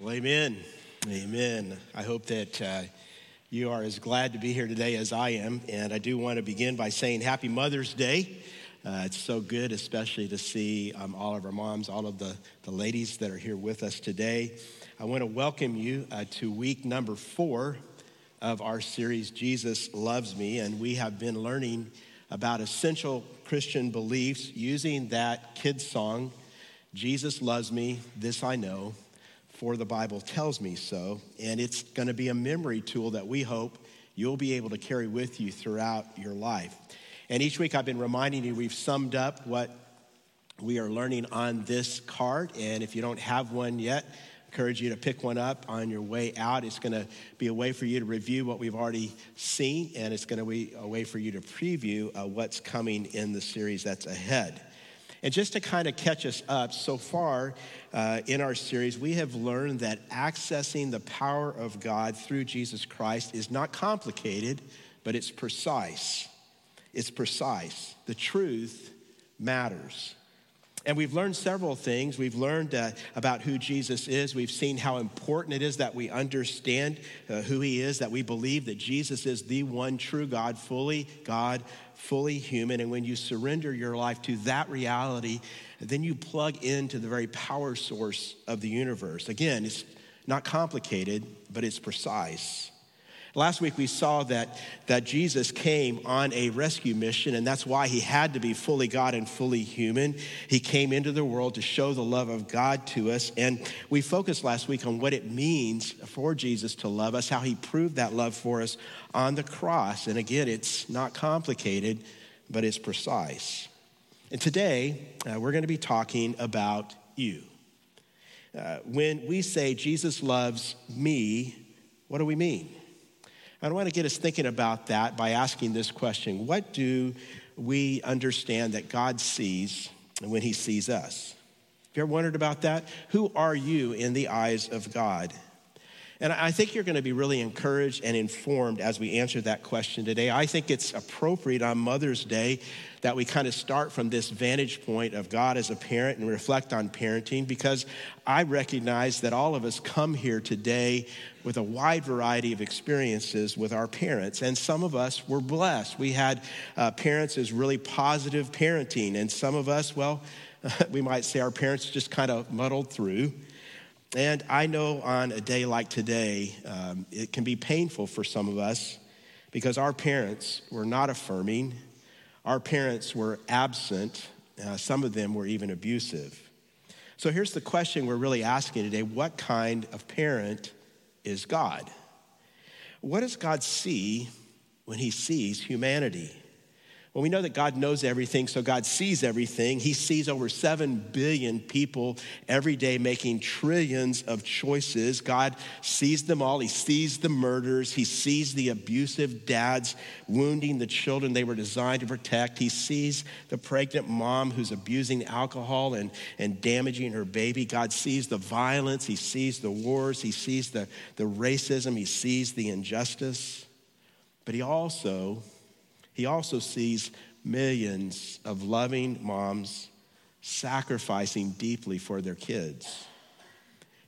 Well, amen. Amen. I hope that uh, you are as glad to be here today as I am. And I do want to begin by saying Happy Mother's Day. Uh, it's so good, especially to see um, all of our moms, all of the, the ladies that are here with us today. I want to welcome you uh, to week number four of our series, Jesus Loves Me. And we have been learning about essential Christian beliefs using that kid's song, Jesus Loves Me, This I Know for the Bible tells me so. And it's going to be a memory tool that we hope you'll be able to carry with you throughout your life. And each week I've been reminding you we've summed up what we are learning on this card. And if you don't have one yet, I encourage you to pick one up on your way out. It's going to be a way for you to review what we've already seen, and it's going to be a way for you to preview uh, what's coming in the series that's ahead. And just to kind of catch us up, so far uh, in our series, we have learned that accessing the power of God through Jesus Christ is not complicated, but it's precise. It's precise. The truth matters. And we've learned several things. We've learned uh, about who Jesus is. We've seen how important it is that we understand uh, who he is, that we believe that Jesus is the one true God, fully God, fully human. And when you surrender your life to that reality, then you plug into the very power source of the universe. Again, it's not complicated, but it's precise. Last week we saw that, that Jesus came on a rescue mission, and that's why he had to be fully God and fully human. He came into the world to show the love of God to us. And we focused last week on what it means for Jesus to love us, how he proved that love for us on the cross. And again, it's not complicated, but it's precise. And today uh, we're going to be talking about you. Uh, when we say Jesus loves me, what do we mean? I want to get us thinking about that by asking this question What do we understand that God sees when He sees us? Have you ever wondered about that? Who are you in the eyes of God? And I think you're going to be really encouraged and informed as we answer that question today. I think it's appropriate on Mother's Day that we kind of start from this vantage point of God as a parent and reflect on parenting because I recognize that all of us come here today with a wide variety of experiences with our parents. And some of us were blessed. We had uh, parents as really positive parenting, and some of us, well, we might say our parents just kind of muddled through. And I know on a day like today, um, it can be painful for some of us because our parents were not affirming, our parents were absent, uh, some of them were even abusive. So here's the question we're really asking today what kind of parent is God? What does God see when he sees humanity? Well, we know that God knows everything, so God sees everything. He sees over 7 billion people every day making trillions of choices. God sees them all. He sees the murders. He sees the abusive dads wounding the children they were designed to protect. He sees the pregnant mom who's abusing alcohol and, and damaging her baby. God sees the violence. He sees the wars. He sees the, the racism. He sees the injustice. But He also he also sees millions of loving moms sacrificing deeply for their kids.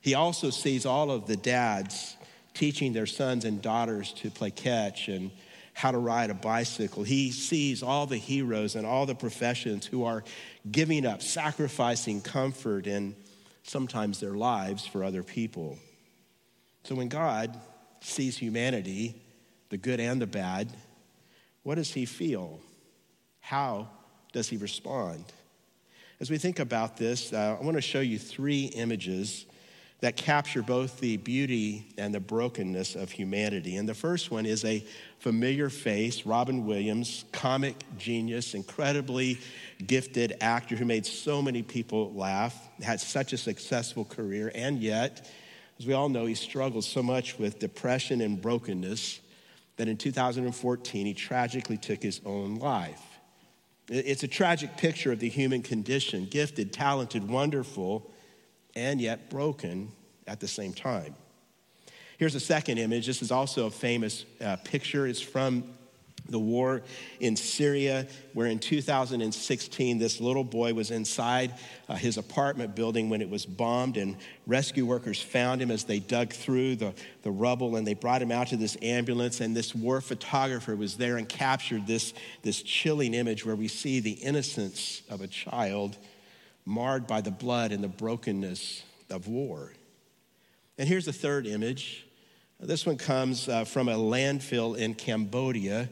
He also sees all of the dads teaching their sons and daughters to play catch and how to ride a bicycle. He sees all the heroes and all the professions who are giving up, sacrificing comfort and sometimes their lives for other people. So when God sees humanity, the good and the bad, what does he feel? How does he respond? As we think about this, uh, I want to show you three images that capture both the beauty and the brokenness of humanity. And the first one is a familiar face, Robin Williams, comic genius, incredibly gifted actor who made so many people laugh, had such a successful career, and yet, as we all know, he struggled so much with depression and brokenness that in 2014 he tragically took his own life. It's a tragic picture of the human condition gifted, talented, wonderful, and yet broken at the same time. Here's a second image. This is also a famous uh, picture. It's from the war in Syria, where in 2016 this little boy was inside uh, his apartment building when it was bombed, and rescue workers found him as they dug through the, the rubble and they brought him out to this ambulance. And this war photographer was there and captured this, this chilling image where we see the innocence of a child marred by the blood and the brokenness of war. And here's the third image. This one comes uh, from a landfill in Cambodia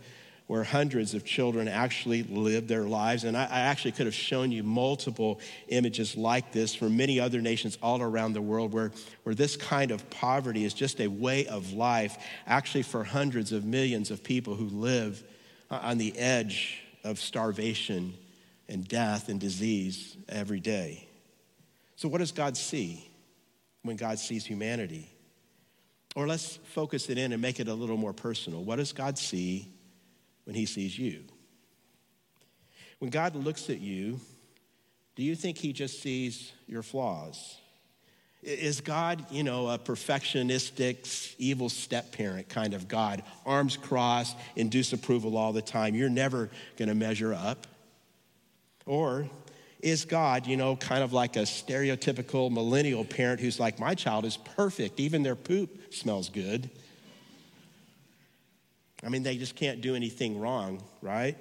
where hundreds of children actually live their lives. And I, I, actually could have shown you multiple images like this from many other nations all around the world where, where this kind of poverty is just a way of life, actually, for hundreds of millions of people who live on the edge of starvation and death and disease every day. So, what does God see when God sees humanity? Or let's focus it in and make it a little more personal. What does God see when he sees you. When God looks at you, do you think he just sees your flaws? Is God, you know, a perfectionistic, evil step parent kind of God, arms crossed, induce approval all the time? You're never going to measure up. Or is God, you know, kind of like a stereotypical millennial parent who's like, my child is perfect, even their poop smells good? I mean, they just can't do anything wrong, right?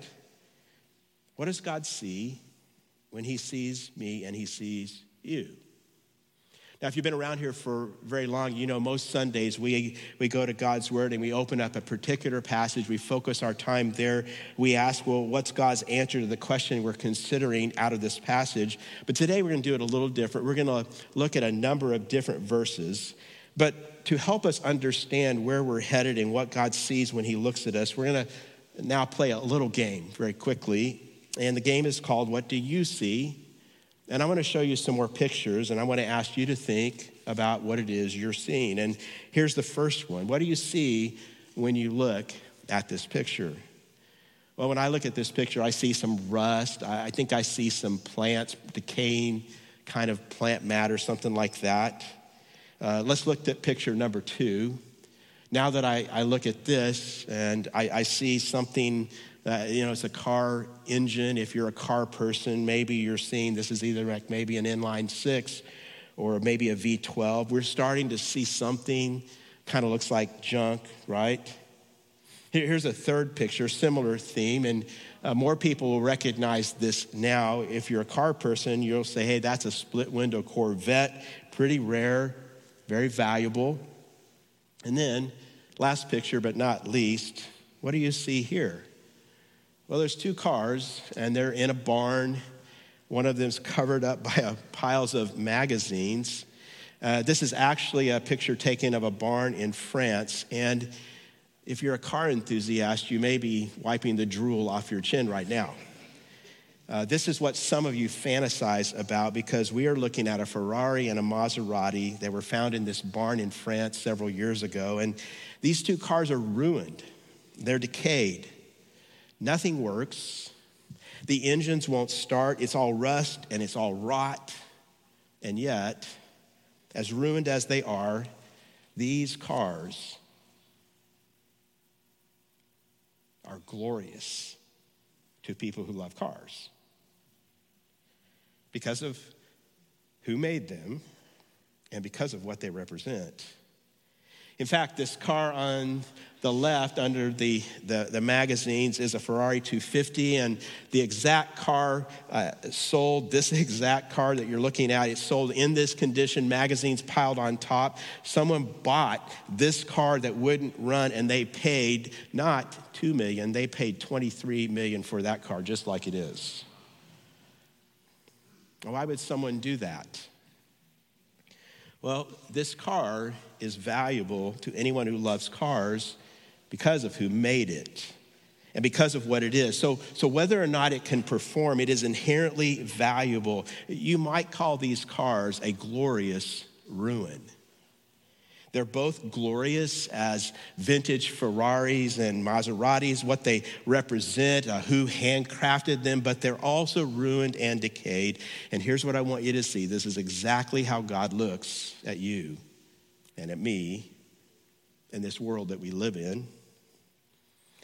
What does God see when He sees me and He sees you? Now, if you've been around here for very long, you know most Sundays we, we go to God's Word and we open up a particular passage. We focus our time there. We ask, well, what's God's answer to the question we're considering out of this passage? But today we're going to do it a little different. We're going to look at a number of different verses. But to help us understand where we're headed and what God sees when He looks at us, we're going to now play a little game very quickly. And the game is called What Do You See? And I want to show you some more pictures, and I want to ask you to think about what it is you're seeing. And here's the first one What do you see when you look at this picture? Well, when I look at this picture, I see some rust. I think I see some plants decaying, kind of plant matter, something like that. Uh, let's look at picture number two. Now that I, I look at this and I, I see something, uh, you know, it's a car engine. If you're a car person, maybe you're seeing this is either like maybe an inline six or maybe a V12. We're starting to see something kind of looks like junk, right? Here's a third picture, similar theme, and uh, more people will recognize this now. If you're a car person, you'll say, hey, that's a split window Corvette, pretty rare, very valuable. And then, last picture, but not least, what do you see here? Well, there's two cars, and they're in a barn. One of them's covered up by a, piles of magazines. Uh, this is actually a picture taken of a barn in France. And if you're a car enthusiast, you may be wiping the drool off your chin right now. Uh, this is what some of you fantasize about because we are looking at a Ferrari and a Maserati that were found in this barn in France several years ago. And these two cars are ruined, they're decayed. Nothing works. The engines won't start. It's all rust and it's all rot. And yet, as ruined as they are, these cars are glorious to people who love cars because of who made them and because of what they represent. In fact, this car on the left under the, the, the magazines is a Ferrari 250, and the exact car uh, sold, this exact car that you're looking at, it's sold in this condition, magazines piled on top. Someone bought this car that wouldn't run, and they paid not 2 million, they paid 23 million for that car, just like it is. Why would someone do that? Well, this car is valuable to anyone who loves cars because of who made it and because of what it is. So, so whether or not it can perform, it is inherently valuable. You might call these cars a glorious ruin. They're both glorious as vintage Ferraris and Maseratis, what they represent, uh, who handcrafted them, but they're also ruined and decayed. And here's what I want you to see this is exactly how God looks at you and at me in this world that we live in.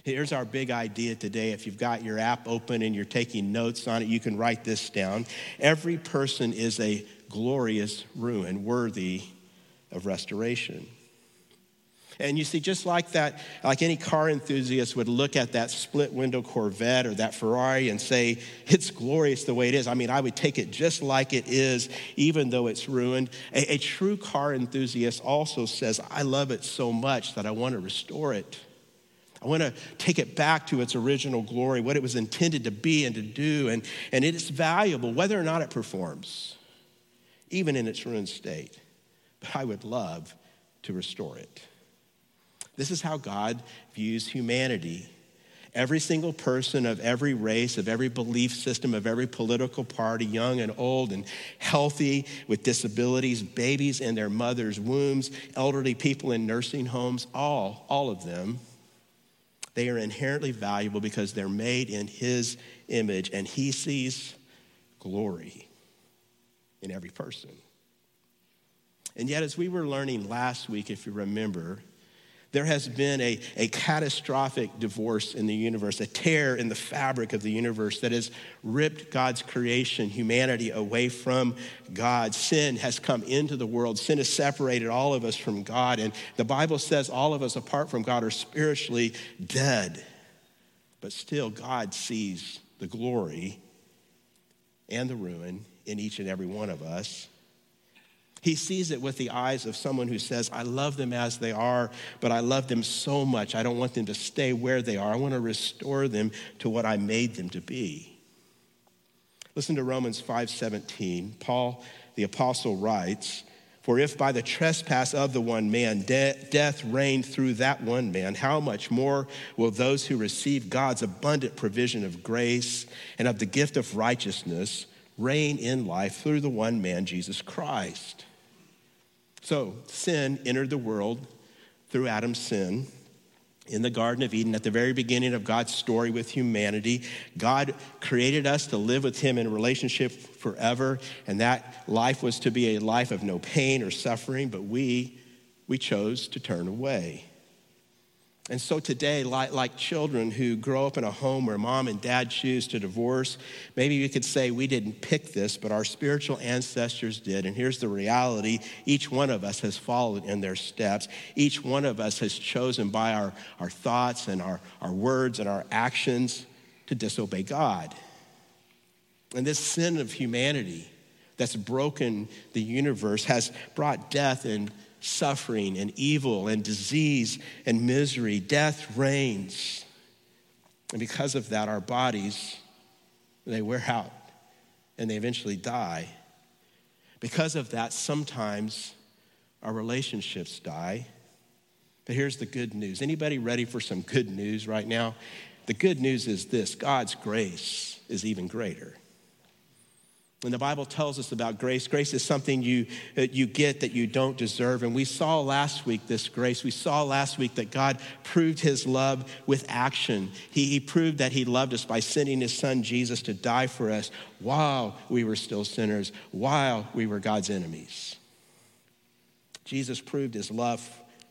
Here's our big idea today. If you've got your app open and you're taking notes on it, you can write this down. Every person is a glorious ruin worthy of restoration. And you see, just like that, like any car enthusiast would look at that split window Corvette or that Ferrari and say, it's glorious the way it is. I mean, I would take it just like it is, even though it's ruined. A, a true car enthusiast also says, I love it so much that I want to restore it. I want to take it back to its original glory, what it was intended to be and to do. And, and it is valuable, whether or not it performs, even in its ruined state. But I would love to restore it. This is how God views humanity. Every single person of every race, of every belief system, of every political party, young and old and healthy, with disabilities, babies in their mother's wombs, elderly people in nursing homes, all, all of them, they are inherently valuable because they're made in His image and He sees glory in every person. And yet, as we were learning last week, if you remember, there has been a, a catastrophic divorce in the universe, a tear in the fabric of the universe that has ripped God's creation, humanity, away from God. Sin has come into the world. Sin has separated all of us from God. And the Bible says all of us, apart from God, are spiritually dead. But still, God sees the glory and the ruin in each and every one of us. He sees it with the eyes of someone who says, I love them as they are, but I love them so much. I don't want them to stay where they are. I want to restore them to what I made them to be. Listen to Romans 5:17. Paul the apostle writes, "For if by the trespass of the one man de- death reigned through that one man, how much more will those who receive God's abundant provision of grace and of the gift of righteousness reign in life through the one man Jesus Christ?" So, sin entered the world through Adam's sin in the Garden of Eden at the very beginning of God's story with humanity. God created us to live with Him in relationship forever, and that life was to be a life of no pain or suffering, but we, we chose to turn away. And so today, like, like, children who grow up in a home where mom and dad choose to divorce, maybe you could say we didn't pick this, but our spiritual ancestors did. And here's the reality each one of us has followed in their steps. Each one of us has chosen by our, our thoughts and our, our words and our actions to disobey God. And this sin of humanity that's broken the universe has brought death and suffering and evil and disease and misery. Death reigns. And because of that, our bodies, they wear out and they eventually die. Because of that, sometimes our relationships die. But here's the good news. Anybody ready for some good news right now? The good news is this God's grace is even greater. When the Bible tells us about grace, grace is something you, you get that you don't deserve. And we saw last week this grace. We saw last week that God proved his love with action. He, he proved that he loved us by sending his son Jesus to die for us while we were still sinners, while we were God's enemies. Jesus proved his love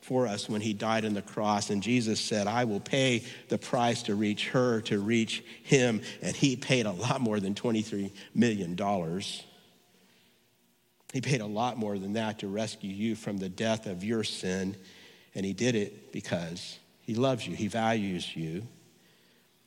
for us when he died on the cross. And Jesus said, I will pay the price to reach her, to reach him. And he paid a lot more than $23 million. He paid a lot more than that to rescue you from the death of your sin. And he did it because he loves you, he values you.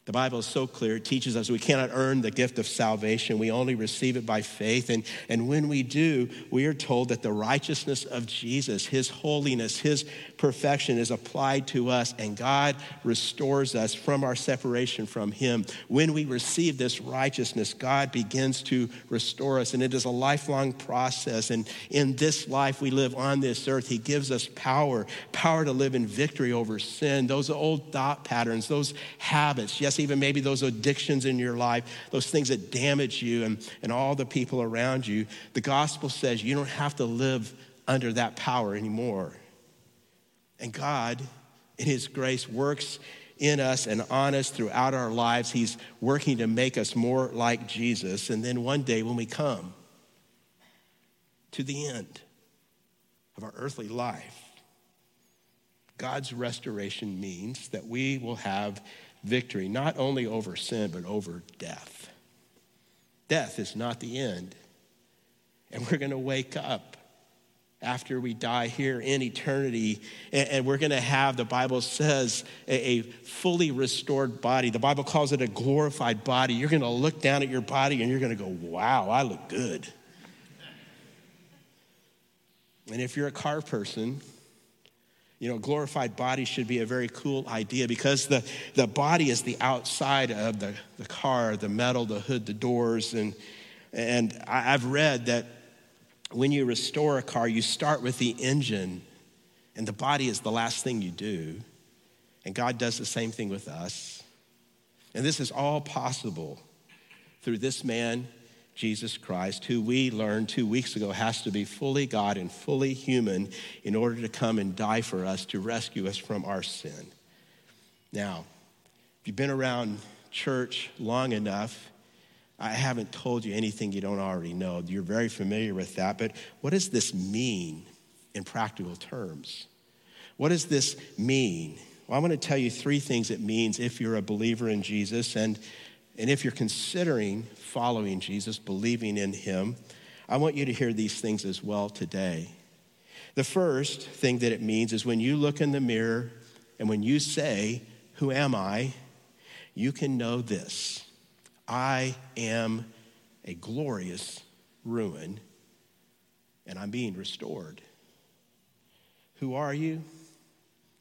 The Bible is so clear. It teaches us we cannot earn the gift of salvation. We only receive it by faith. And, and when we do, we are told that the righteousness of Jesus, his holiness, his perfection is applied to us, and God restores us from our separation from him. When we receive this righteousness, God begins to restore us. And it is a lifelong process. And in this life we live on this earth, he gives us power power to live in victory over sin, those old thought patterns, those habits. Yes, even maybe those addictions in your life, those things that damage you and, and all the people around you. The gospel says you don't have to live under that power anymore. And God, in His grace, works in us and on us throughout our lives. He's working to make us more like Jesus. And then one day when we come to the end of our earthly life, God's restoration means that we will have victory, not only over sin, but over death. Death is not the end. And we're going to wake up after we die here in eternity. And, we're going to have, the Bible says, a, fully restored body. The Bible calls it a glorified body. You're going to look down at your body and you're going to go, wow, I look good. And if you're a car person, you know, glorified body should be a very cool idea because the, the body is the outside of the, the car, the metal, the hood, the doors. And, and I've read that when you restore a car, you start with the engine, and the body is the last thing you do. And God does the same thing with us. And this is all possible through this man Jesus Christ, who we learned two weeks ago has to be fully God and fully human in order to come and die for us to rescue us from our sin. Now, if you've been around church long enough, I haven't told you anything you don't already know. You're very familiar with that. But what does this mean in practical terms? What does this mean? Well, I'm going to tell you three things it means if you're a believer in Jesus. And and if you're considering following Jesus, believing in him, I want you to hear these things as well today. The first thing that it means is when you look in the mirror and when you say, Who am I? you can know this I am a glorious ruin and I'm being restored. Who are you?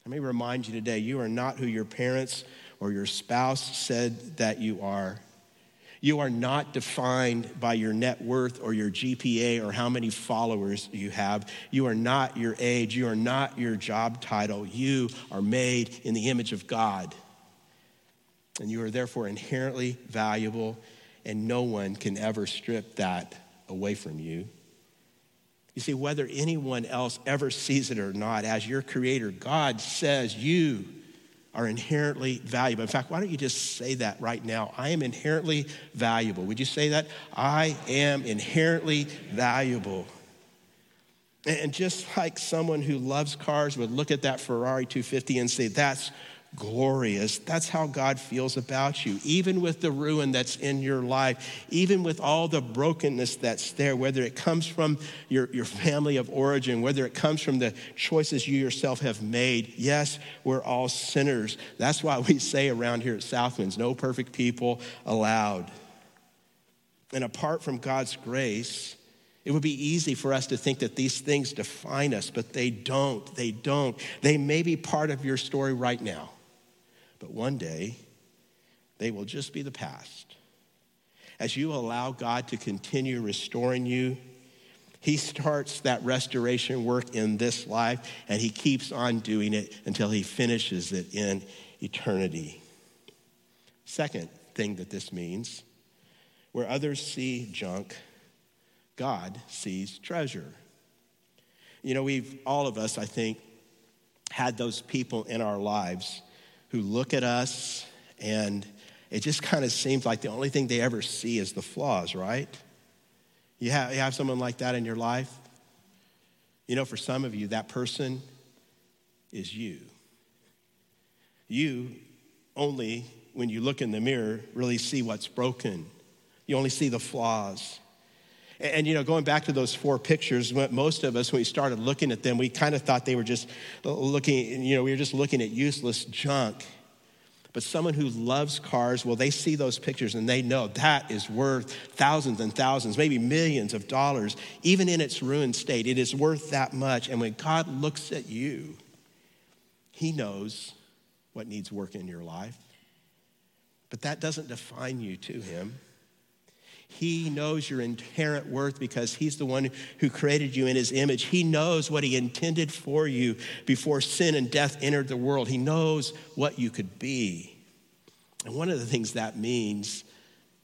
Let me remind you today you are not who your parents or your spouse said that you are. You are not defined by your net worth or your GPA or how many followers you have. You are not your age. You are not your job title. You are made in the image of God. And you are therefore inherently valuable, and no one can ever strip that away from you. You see, whether anyone else ever sees it or not, as your creator, God says you are inherently valuable. In fact, why don't you just say that right now? I am inherently valuable. Would you say that? I am inherently valuable. And just like someone who loves cars would look at that Ferrari 250 and say, that's glorious. That's how God feels about you. Even with the ruin that's in your life, even with all the brokenness that's there, whether it comes from your, your family of origin, whether it comes from the choices you yourself have made. Yes, we're all sinners. That's why we say around here at Southwinds, no perfect people allowed. And apart from God's grace, it would be easy for us to think that these things define us, but they don't. They don't. They may be part of your story right now. But one day, they will just be the past. As you allow God to continue restoring you, He starts that restoration work in this life and He keeps on doing it until He finishes it in eternity. Second thing that this means where others see junk, God sees treasure. You know, we've, all of us, I think, had those people in our lives who look at us and it just kind of seems like the only thing they ever see is the flaws, right? You have, you have someone like that in your life? You know, for some of you, that person is you. You only, when you look in the mirror, really see what's broken. You only see the flaws. And, you know, going back to those four pictures, most of us, when we started looking at them, we kind of thought they were just looking, you know, we were just looking at useless junk. But someone who loves cars, well, they see those pictures and they know that is worth thousands and thousands, maybe millions of dollars, even in its ruined state. It is worth that much. And when God looks at you, He knows what needs work in your life. But that doesn't define you to Him. He knows your inherent worth because He's the one who created you in His image. He knows what He intended for you before sin and death entered the world. He knows what you could be. And one of the things that means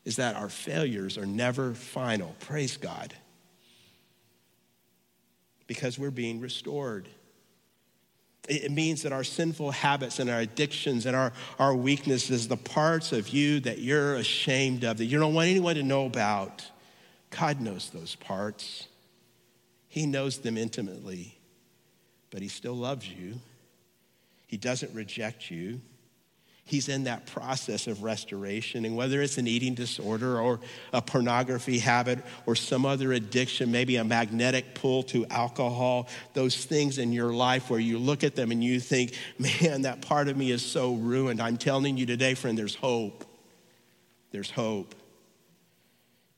is that our failures are never final. Praise God. Because we're being restored. It means that our sinful habits and our addictions and our, our weaknesses, the parts of you that you're ashamed of, that you don't want anyone to know about, God knows those parts. He knows them intimately, but He still loves you. He doesn't reject you. He's in that process of restoration. And whether it's an eating disorder or a pornography habit or some other addiction, maybe a magnetic pull to alcohol, those things in your life where you look at them and you think, man, that part of me is so ruined. I'm telling you today, friend, there's hope. There's hope.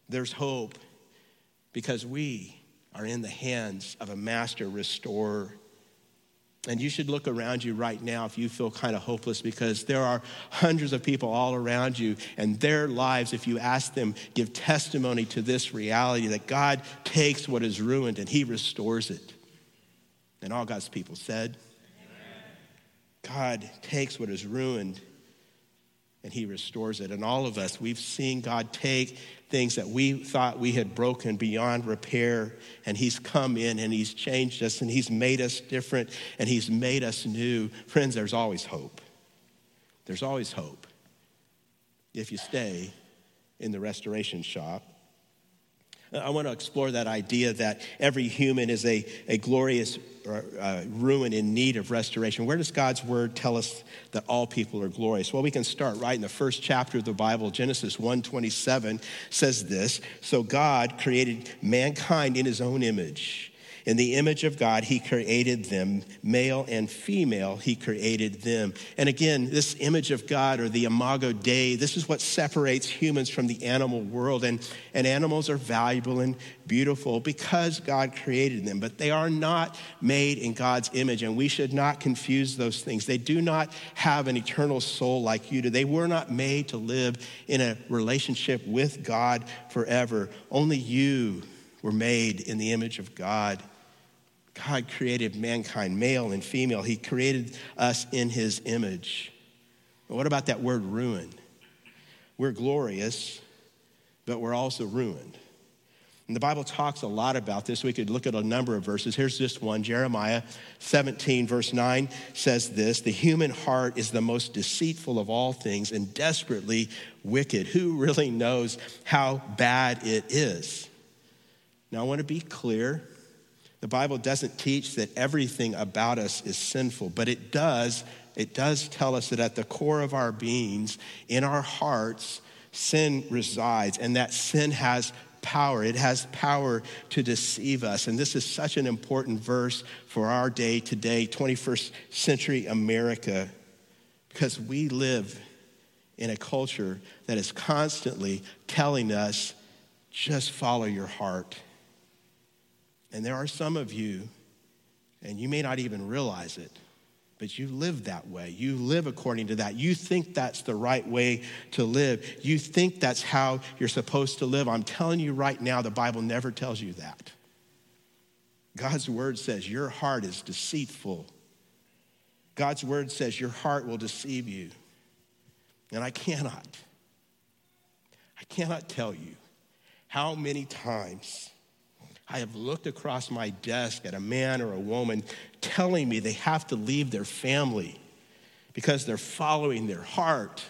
There's hope because we are in the hands of a master restorer. And you should look around you right now if you feel kind of hopeless because there are hundreds of people all around you, and their lives, if you ask them, give testimony to this reality that God takes what is ruined and He restores it. And all God's people said, Amen. God takes what is ruined and he restores it. And all of us, we've seen God take things that we thought we had broken beyond repair, and he's come in and he's changed us and he's made us different and he's made us new. Friends, there's always hope. There's always hope if you stay in the restoration shop I want to explore that idea that every human is a, a glorious uh, ruin in need of restoration. Where does God's word tell us that all people are glorious? Well, we can start right in the first chapter of the Bible. Genesis 1:27 says this, "So God created mankind in his own image." In the image of God, he created them, male and female, he created them. And again, this image of God or the imago Dei, this is what separates humans from the animal world. And, and animals are valuable and beautiful because God created them, but they are not made in God's image, and we should not confuse those things. They do not have an eternal soul like you do. They were not made to live in a relationship with God forever. Only you were made in the image of God. God created mankind, male and female. He created us in his image. But what about that word ruin? We're glorious, but we're also ruined. And the Bible talks a lot about this. We could look at a number of verses. Here's just one Jeremiah 17, verse 9 says this The human heart is the most deceitful of all things and desperately wicked. Who really knows how bad it is? Now, I want to be clear the Bible doesn't teach that everything about us is sinful, but it does. It does tell us that at the core of our beings, in our hearts, sin resides, and that sin has power. It has power to deceive us. And this is such an important verse for our day today, 21st century America, because we live in a culture that is constantly telling us just follow your heart. And there are some of you, and you may not even realize it, but you live that way. You live according to that. You think that's the right way to live. You think that's how you're supposed to live. I'm telling you right now, the Bible never tells you that. God's word says your heart is deceitful. God's word says your heart will deceive you. And I cannot, I cannot tell you how many times I have looked across my desk at a man or a woman telling me they have to leave their family because they're following their heart.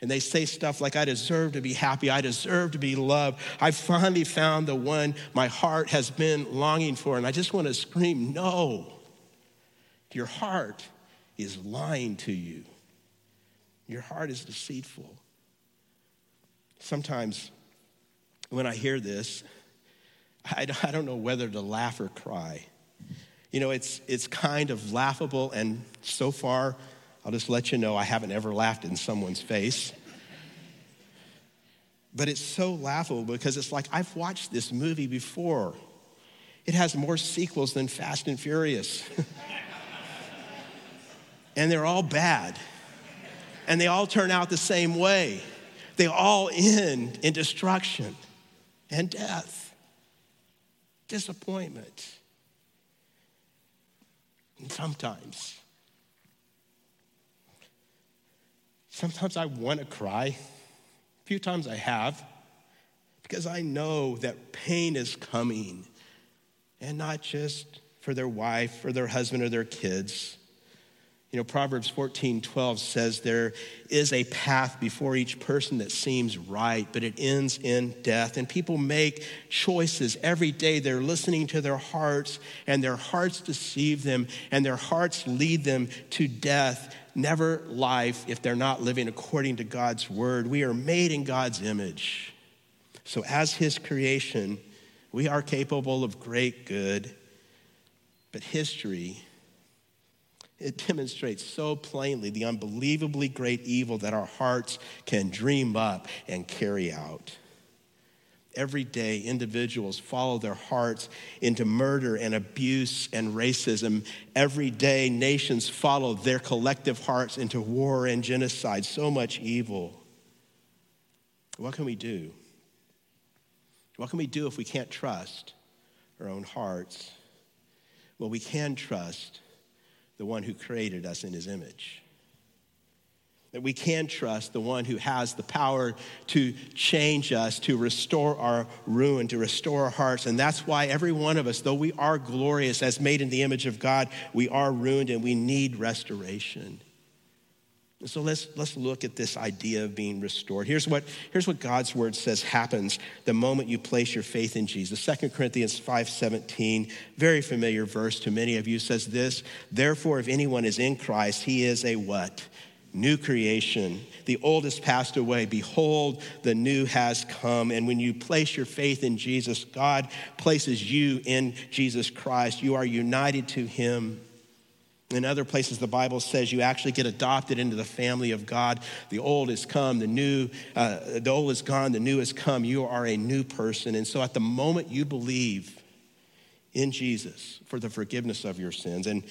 And they say stuff like, I deserve to be happy. I deserve to be loved. I finally found the one my heart has been longing for. And I just want to scream, no. Your heart is lying to you. Your heart is deceitful. Sometimes when I hear this, I don't know whether to laugh or cry. You know, it's, it's kind of laughable, and so far, I'll just let you know I haven't ever laughed in someone's face. But it's so laughable because it's like I've watched this movie before. It has more sequels than Fast and Furious. and they're all bad. And they all turn out the same way. They all end in destruction and death disappointment. And sometimes, sometimes I want to cry. A few times I have, because I know that pain is coming, and not just for their wife or their husband or their kids, You know, Proverbs 14 12 says, There is a path before each person that seems right, but it ends in death. And people make choices every day. They're listening to their hearts, and their hearts deceive them, and their hearts lead them to death, never life, if they're not living according to God's word. We are made in God's image. So, as His creation, we are capable of great good, but history it demonstrates so plainly the unbelievably great evil that our hearts can dream up and carry out. Every day, individuals follow their hearts into murder and abuse and racism. Every day, nations follow their collective hearts into war and genocide. So much evil. What can we do? What can we do if we can't trust our own hearts? Well, we can trust the one who created us in his image. That we can trust the one who has the power to change us, to restore our ruin, to restore our hearts. And that's why every one of us, though we are glorious as made in the image of God, we are ruined and we need restoration. So let's, let's look at this idea of being restored. Here's what, here's what God's word says happens the moment you place your faith in Jesus. 2 Corinthians 5:17, very familiar verse to many of you, says this, therefore, if anyone is in Christ, he is a what? New creation. The old has passed away. Behold, the new has come. And when you place your faith in Jesus, God places you in Jesus Christ. You are united to him. In other places, the Bible says you actually get adopted into the family of God. The old is come, the new, uh, the old is gone, the new has come. You are a new person. And so at the moment you believe in Jesus for the forgiveness of your sins, and,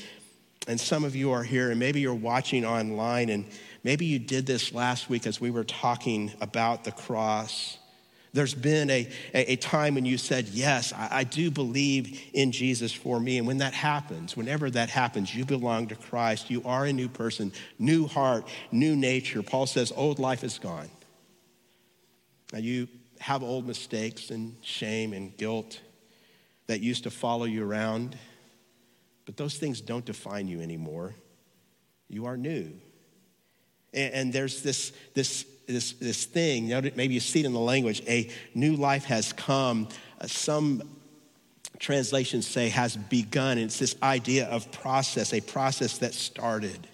and some of you are here, and maybe you're watching online, and maybe you did this last week as we were talking about the cross. There's been a, a, a, time when you said, Yes, I, I do believe in Jesus for me. And when that happens, whenever that happens, you belong to Christ. You are a new person, new heart, new nature. Paul says, Old life is gone. Now, you have old mistakes and shame and guilt that used to follow you around, but those things don't define you anymore. You are new. And, and there's this, this this, this thing, maybe you see it in the language, a new life has come. Uh, some translations say has begun. It's this idea of process, a process that started.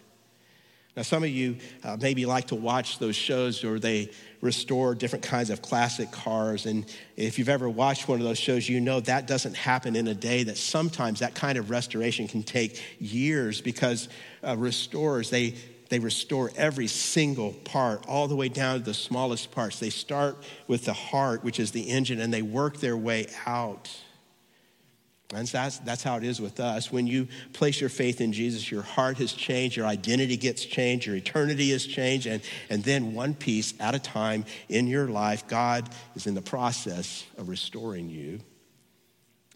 Now, some of you uh, maybe like to watch those shows where they restore different kinds of classic cars. And if you've ever watched one of those shows, you know that doesn't happen in a day, that sometimes that kind of restoration can take years because uh, restorers, they, they restore every single part, all the way down to the smallest parts. They start with the heart, which is the engine, and they work their way out. And that's, that's how it is with us. When you place your faith in Jesus, your heart has changed, your identity gets changed, your eternity is changed, and, and then one piece at a time in your life, God is in the process of restoring you.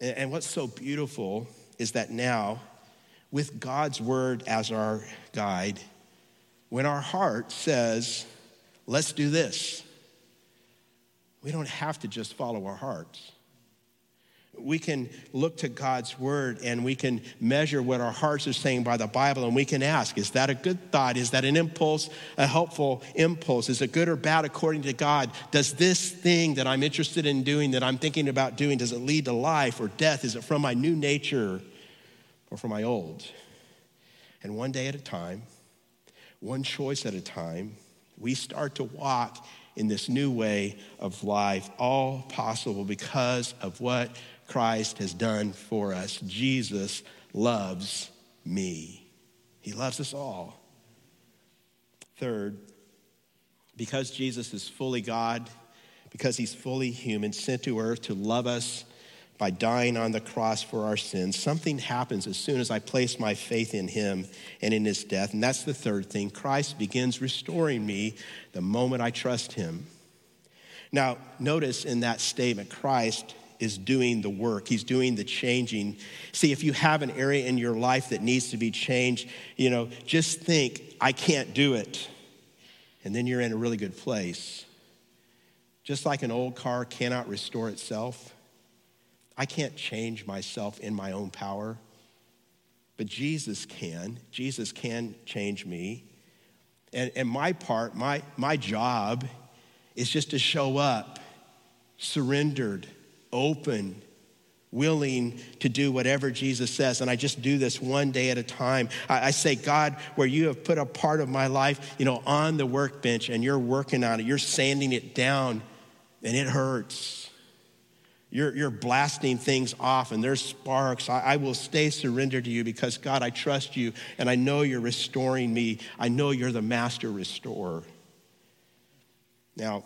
And, and what's so beautiful is that now, with God's word as our guide, when our heart says, let's do this, we don't have to just follow our hearts. We can look to God's word and we can measure what our hearts are saying by the Bible and we can ask, is that a good thought? Is that an impulse, a helpful impulse? Is it good or bad according to God? Does this thing that I'm interested in doing, that I'm thinking about doing, does it lead to life or death? Is it from my new nature or from my old? And one day at a time, one choice at a time, we start to walk in this new way of life, all possible because of what Christ has done for us. Jesus loves me, He loves us all. Third, because Jesus is fully God, because He's fully human, sent to earth to love us by dying on the cross for our sins, something happens as soon as I place my faith in him and in his death. And that's the third thing. Christ begins restoring me the moment I trust him. Now, notice in that statement, Christ is doing the work. He's doing the changing. See, if you have an area in your life that needs to be changed, you know, just think, I can't do it. And then you're in a really good place. Just like an old car cannot restore itself, I can't change myself in my own power. but Jesus can. Jesus can change me. And, and my part, my, my job is just to show up surrendered, open, willing to do whatever Jesus says. And I just do this one day at a time. I, I, say, God, where you have put a part of my life, you know, on the workbench and you're working on it, you're sanding it down and it hurts. You're, you're blasting things off and there's sparks. I, I will stay surrendered to you because, God, I trust you and I know you're restoring me. I know you're the master restorer. Now,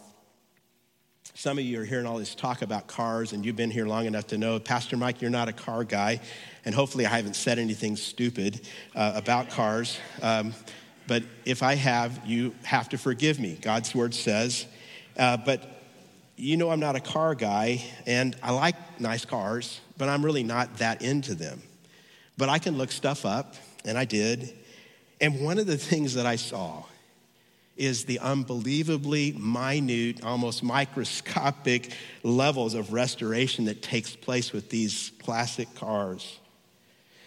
some of you are hearing all this talk about cars, and you've been here long enough to know, Pastor Mike, you're not a car guy, and hopefully I haven't said anything stupid uh, about cars. Um, but if I have, you have to forgive me. God's word says. Uh, but you know, I'm not a car guy, and I like nice cars, but I'm really not that into them. But I can look stuff up, and I did. And one of the things that I saw is the unbelievably minute, almost microscopic levels of restoration that takes place with these classic cars.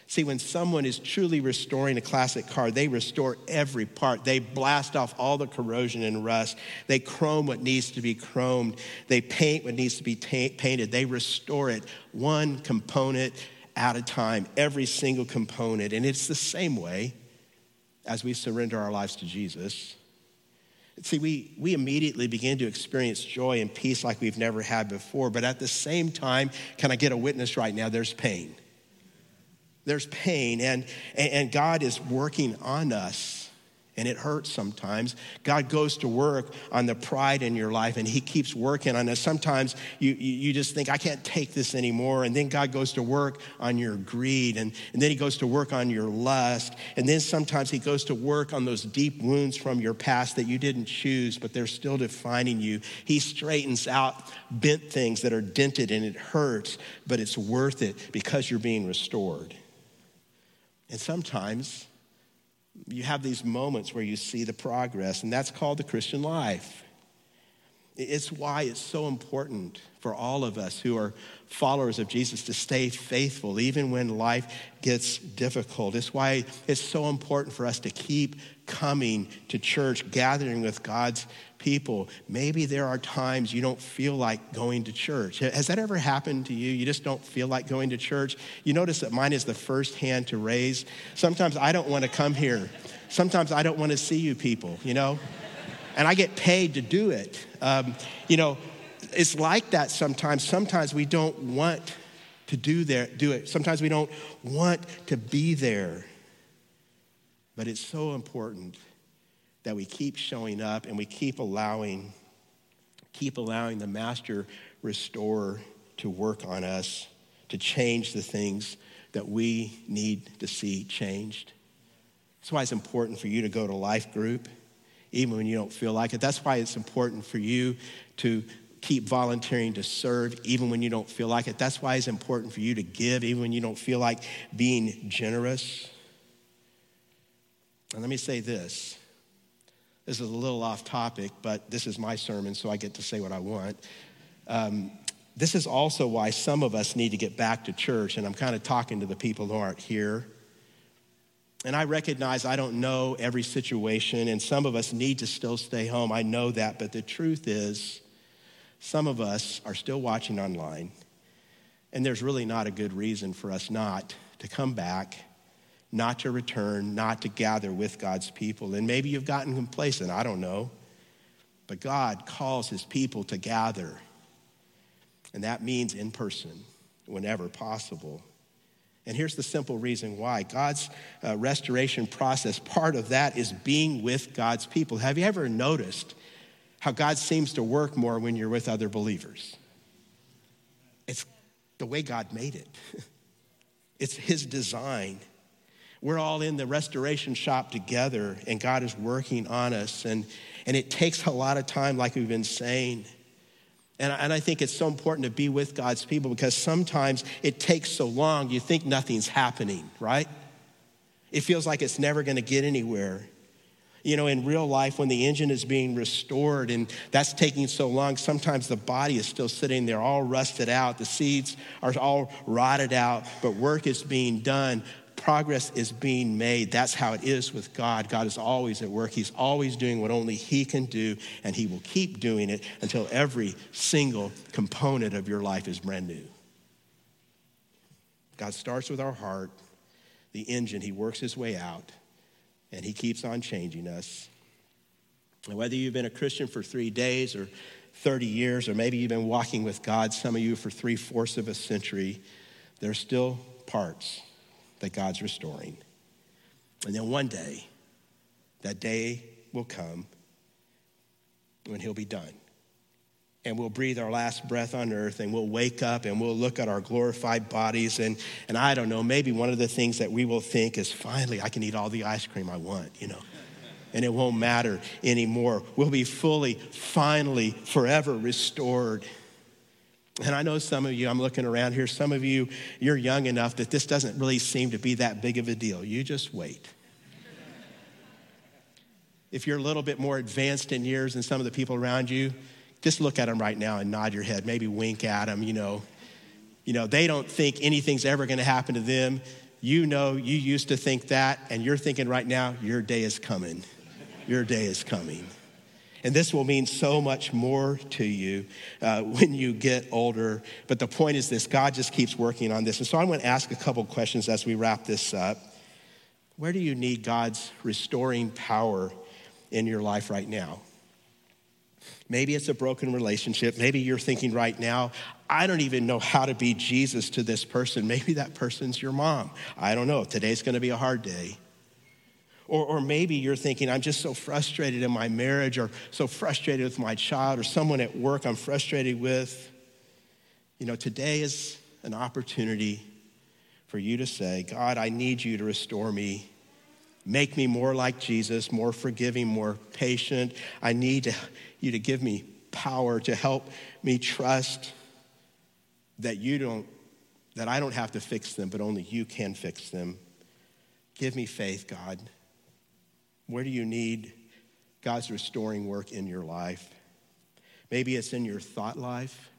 See, when someone is truly restoring a classic car, they restore every part. They blast off all the corrosion and rust. They chrome what needs to be chromed. They paint what needs to be painted. They restore it one component at a time, every single component. And it's the same way as we surrender our lives to Jesus. See, we, we immediately begin to experience joy and peace like we've never had before. But at the same time, can I get a witness right now? There's pain. There's pain, and, and God is working on us and it hurts sometimes. God goes to work on the pride in your life and He keeps working on it. Sometimes you, you just think, I can't take this anymore. And then God goes to work on your greed and, and then He goes to work on your lust. And then sometimes He goes to work on those deep wounds from your past that you didn't choose, but they're still defining you. He straightens out bent things that are dented and it hurts, but it's worth it because you're being restored. And sometimes, you have these moments where you see the progress, and that's called the Christian life. It's why it's so important for all of us who are followers of Jesus to stay faithful even when life gets difficult. It's why it's so important for us to keep coming to church, gathering with God's people. Maybe there are times you don't feel like going to church. Has that ever happened to you? You just don't feel like going to church? You notice that mine is the first hand to raise. Sometimes I don't want to come here. Sometimes I don't want to see you people, you know? And I get paid to do it. Um, you know, it's like that sometimes. Sometimes we don't want to do, there, do it. Sometimes we don't want to be there. But it's so important that we keep showing up and we keep allowing, keep allowing the master restorer to work on us, to change the things that we need to see changed. That's why it's important for you to go to life group, even when you don't feel like it. That's why it's important for you to keep volunteering to serve even when you don't feel like it. That's why it's important for you to give even when you don't feel like being generous. And let me say this this is a little off topic, but this is my sermon, so I get to say what I want. Um, this is also why some of us need to get back to church, and I'm kind of talking to the people who aren't here. And I recognize I don't know every situation, and some of us need to still stay home. I know that, but the truth is, some of us are still watching online, and there's really not a good reason for us not to come back not to return, not to gather with God's people. And maybe you've gotten complacent, I don't know. But God calls his people to gather. And that means in person, whenever possible. And here's the simple reason why God's uh, restoration process, part of that is being with God's people. Have you ever noticed how God seems to work more when you're with other believers? It's the way God made it, it's His design. We're all in the restoration shop together, and God is working on us. And, and it takes a lot of time, like we've been saying. And, and I think it's so important to be with God's people because sometimes it takes so long, you think nothing's happening, right? It feels like it's never going to get anywhere. You know, in real life, when the engine is being restored and that's taking so long, sometimes the body is still sitting there all rusted out. The seeds are all rotted out, but work is being done progress is being made. That's how it is with God. God is always at work. He's always doing what only He can do, and He will keep doing it until every single component of your life is brand new. God starts with our heart, the engine, He works His way out, and He keeps on changing us. And whether you've been a Christian for three days or 30 years, or maybe you've been walking with God, some of you for three fourths of a century, there's still parts that God's restoring. And then one day, that day will come when He'll be done. And we'll breathe our last breath on earth and we'll wake up and we'll look at our glorified bodies. And, and I don't know, maybe one of the things that we will think is finally, I can eat all the ice cream I want, you know and it won't matter anymore. We'll be fully, finally, forever restored. And I know some of you, I'm looking around here, some of you, you're young enough that this doesn't really seem to be that big of a deal. You just wait. if you're a little bit more advanced in years than some of the people around you, just look at them right now and nod your head, maybe wink at them, you know. You know, they don't think anything's ever going to happen to them. You know, you used to think that, and you're thinking right now, your day is coming your day is coming. And this will mean so much more to you uh, when you get older. But the point is this God just keeps working on this. And so I'm going to ask a couple questions as we wrap this up. Where do you need God's restoring power in your life right now? Maybe it's a broken relationship. Maybe you're thinking right now, I don't even know how to be Jesus to this person. Maybe that person's your mom. I don't know. Today's going to be a hard day. Or, or maybe you're thinking, I'm just so frustrated in my marriage, or so frustrated with my child, or someone at work I'm frustrated with. You know, today is an opportunity for you to say, God, I need you to restore me. Make me more like Jesus, more forgiving, more patient. I need you to give me power to help me trust that you don't, that I don't have to fix them, but only you can fix them. Give me faith, God. Where do you need God's restoring work in your life? Maybe it's in your thought life.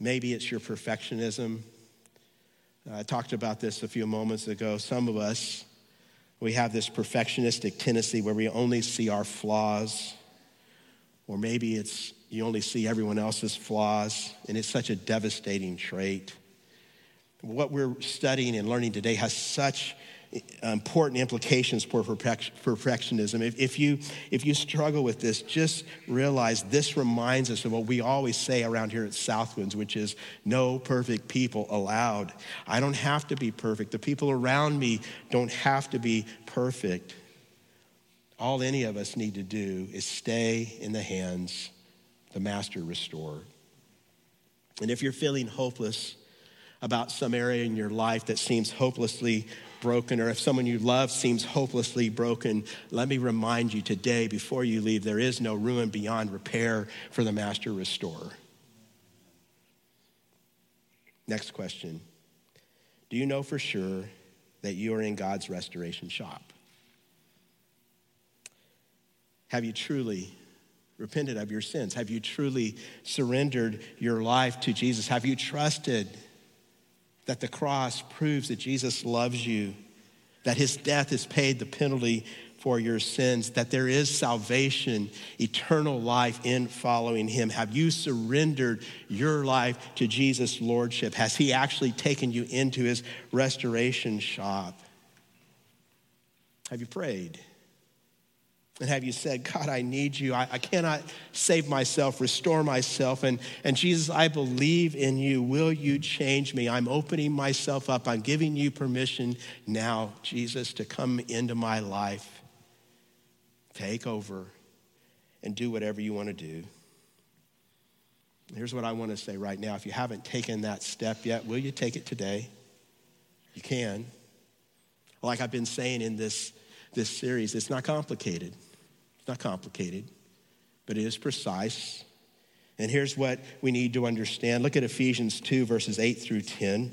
Maybe it's your perfectionism. I talked about this a few moments ago. Some of us, we have this perfectionistic tendency where we only see our flaws, or maybe it's you only see everyone else's flaws, and it's such a devastating trait. What we're studying and learning today has such Uh, important implications for perfectionism. If, if, you, if you struggle with this, just realize this reminds us of what we always say around here at Southwinds, which is no perfect people allowed. I don't have to be perfect. The people around me don't have to be perfect. All any of us need to do is stay in the hands the master restorer. And if you're feeling hopeless about some area in your life that seems hopelessly broken, or if someone you love seems hopelessly broken, let me remind you today, before you leave, there is no ruin beyond repair for the master restorer. Next question Do you know for sure that you are in God's restoration shop? Have you truly repented of your sins? Have you truly surrendered your life to Jesus? Have you trusted? That the cross proves that Jesus loves you, that his death has paid the penalty for your sins, that there is salvation, eternal life in following him? Have you surrendered your life to Jesus' lordship? Has he actually taken you into his restoration shop? Have you prayed? And have you said, God, I need you. I, I, cannot save myself, restore myself. And, and Jesus, I believe in you. Will you change me? I'm opening myself up. I'm giving you permission now, Jesus, to come into my life. Take over and do whatever you want to do. Here's what I want to say right now. If you haven't taken that step yet, will you take it today? You can. Like I've been saying in this, this series, it's not complicated not complicated, but it is precise. And here's what we need to understand. Look at Ephesians 2, verses 8 through 10.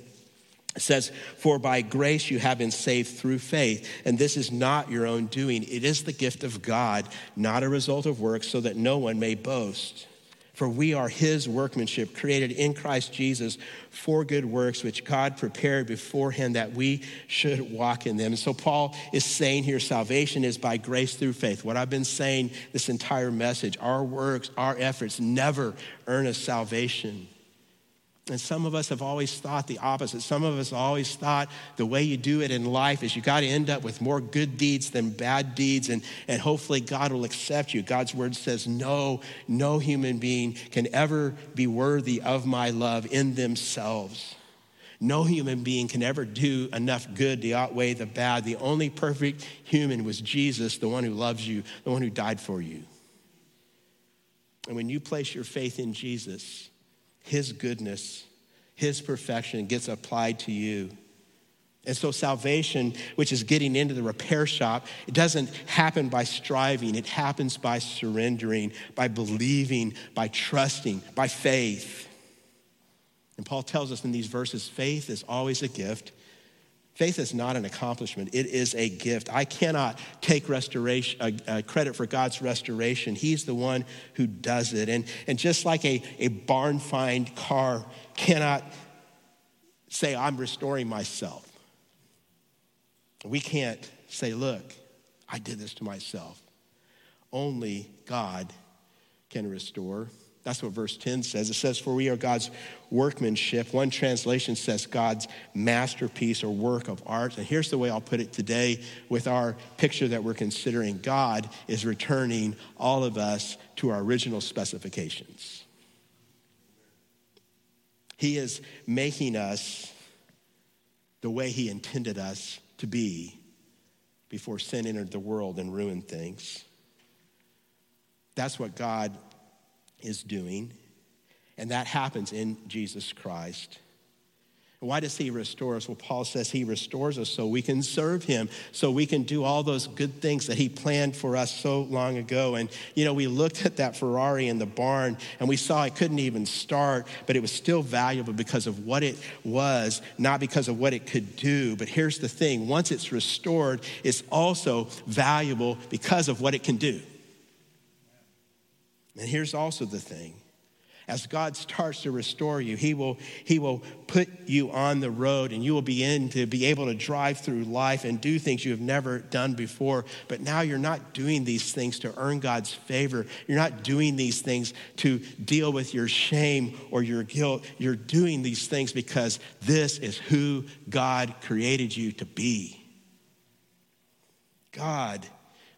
It says, For by grace you have been saved through faith, and this is not your own doing. It is the gift of God, not a result of works, so that no one may boast. For we are his workmanship, created in Christ Jesus for good works, which God prepared beforehand that we should walk in them. And so Paul is saying here salvation is by grace through faith. What I've been saying this entire message, our works, our efforts never earn us salvation. And some of us have always thought the opposite. Some of us always thought the way you do it in life is you got to end up with more good deeds than bad deeds, and, and hopefully God will accept you. God's word says, No, no human being can ever be worthy of my love in themselves. No human being can ever do enough good to outweigh the bad. The only perfect human was Jesus, the one who loves you, the one who died for you. And when you place your faith in Jesus, his goodness, His perfection gets applied to you. And so, salvation, which is getting into the repair shop, it doesn't happen by striving. It happens by surrendering, by believing, by trusting, by faith. And Paul tells us in these verses faith is always a gift. Faith is not an accomplishment, it is a gift. I cannot take restoration, uh, uh, credit for God's restoration. He's the one who does it. And, and just like a, a barn find car cannot say, I'm restoring myself, we can't say, Look, I did this to myself. Only God can restore. That's what verse 10 says. It says, For we are God's workmanship. One translation says God's masterpiece or work of art. And here's the way I'll put it today with our picture that we're considering God is returning all of us to our original specifications. He is making us the way He intended us to be before sin entered the world and ruined things. That's what God is doing, and that happens in Jesus Christ. Why does he restore us? Well, Paul says he restores us so we can serve him, so we can do all those good things that he planned for us so long ago. And, you know, we looked at that Ferrari in the barn and we saw it couldn't even start, but it was still valuable because of what it was, not because of what it could do. But here's the thing once it's restored, it's also valuable because of what it can do. And here's also the thing as God starts to restore you, he will, he will put you on the road and you will begin to be able to drive through life and do things you have never done before. But now you're not doing these things to earn God's favor. You're not doing these things to deal with your shame or your guilt. You're doing these things because this is who God created you to be. God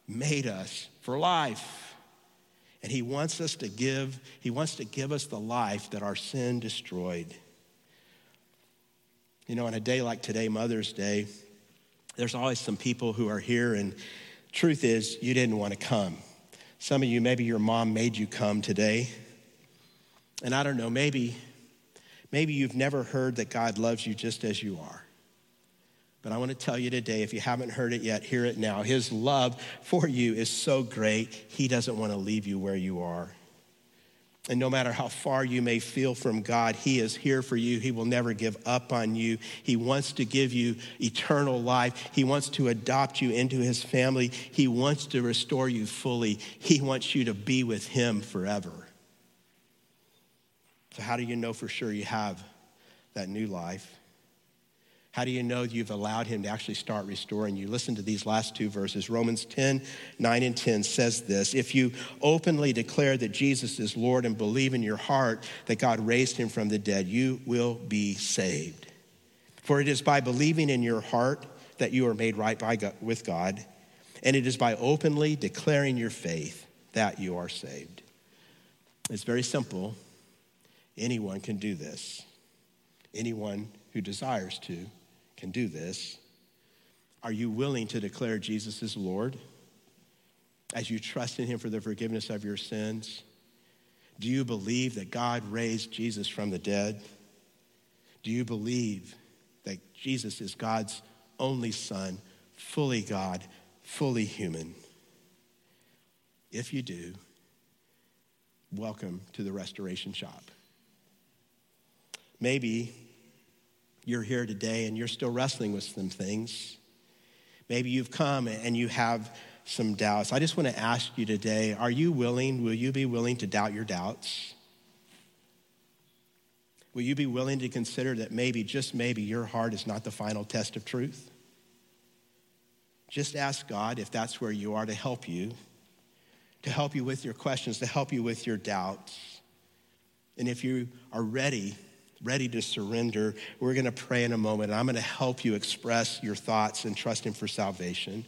made us for life. And he wants us to give, he wants to give us the life that our sin destroyed. You know, on a day like today, Mother's Day, there's always some people who are here, and truth is, you didn't want to come. Some of you, maybe your mom made you come today. And I don't know, maybe, maybe you've never heard that God loves you just as you are. But I want to tell you today, if you haven't heard it yet, hear it now. His love for you is so great, He doesn't want to leave you where you are. And no matter how far you may feel from God, He is here for you. He will never give up on you. He wants to give you eternal life. He wants to adopt you into His family. He wants to restore you fully. He wants you to be with Him forever. So, how do you know for sure you have that new life? How do you know you've allowed him to actually start restoring you? Listen to these last two verses. Romans 10, 9 and 10 says this If you openly declare that Jesus is Lord and believe in your heart that God raised him from the dead, you will be saved. For it is by believing in your heart that you are made right by God, with God, and it is by openly declaring your faith that you are saved. It's very simple. Anyone can do this. Anyone who desires to can do this. Are you willing to declare Jesus is Lord as you trust in Him for the forgiveness of your sins? Do you believe that God raised Jesus from the dead? Do you believe that Jesus is God's only Son, fully God, fully human? If you do, welcome to the restoration shop. Maybe you're here today and you're still wrestling with some things. Maybe you've come and you have some doubts. I just want to ask you today are you willing, will you be willing to doubt your doubts? will you be willing to consider that maybe, just maybe, your heart is not the final test of truth? Just ask God if that's where you are to help you, to help you with your questions, to help you with your doubts. And if you are ready, ready to surrender, we're going to pray in a moment. And I'm going to help you express your thoughts and trust Him for salvation.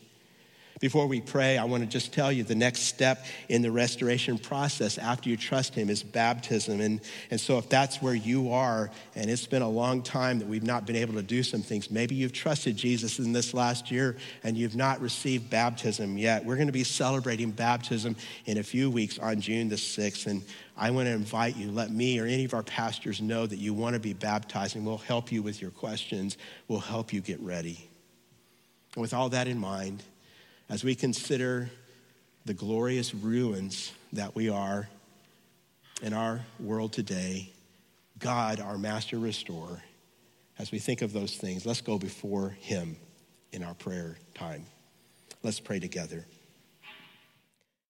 Before we pray, I want to just tell you the next step in the restoration process after you trust Him is baptism. And, and so, if that's where you are, and it's been a long time that we've not been able to do some things, maybe you've trusted Jesus in this last year and you've not received baptism yet. We're going to be celebrating baptism in a few weeks on June the 6th. And I want to invite you, let me or any of our pastors know that you want to be baptized, and we'll help you with your questions. We'll help you get ready. And with all that in mind, as we consider the glorious ruins that we are in our world today, God, our master restorer, as we think of those things, let's go before Him in our prayer time. Let's pray together.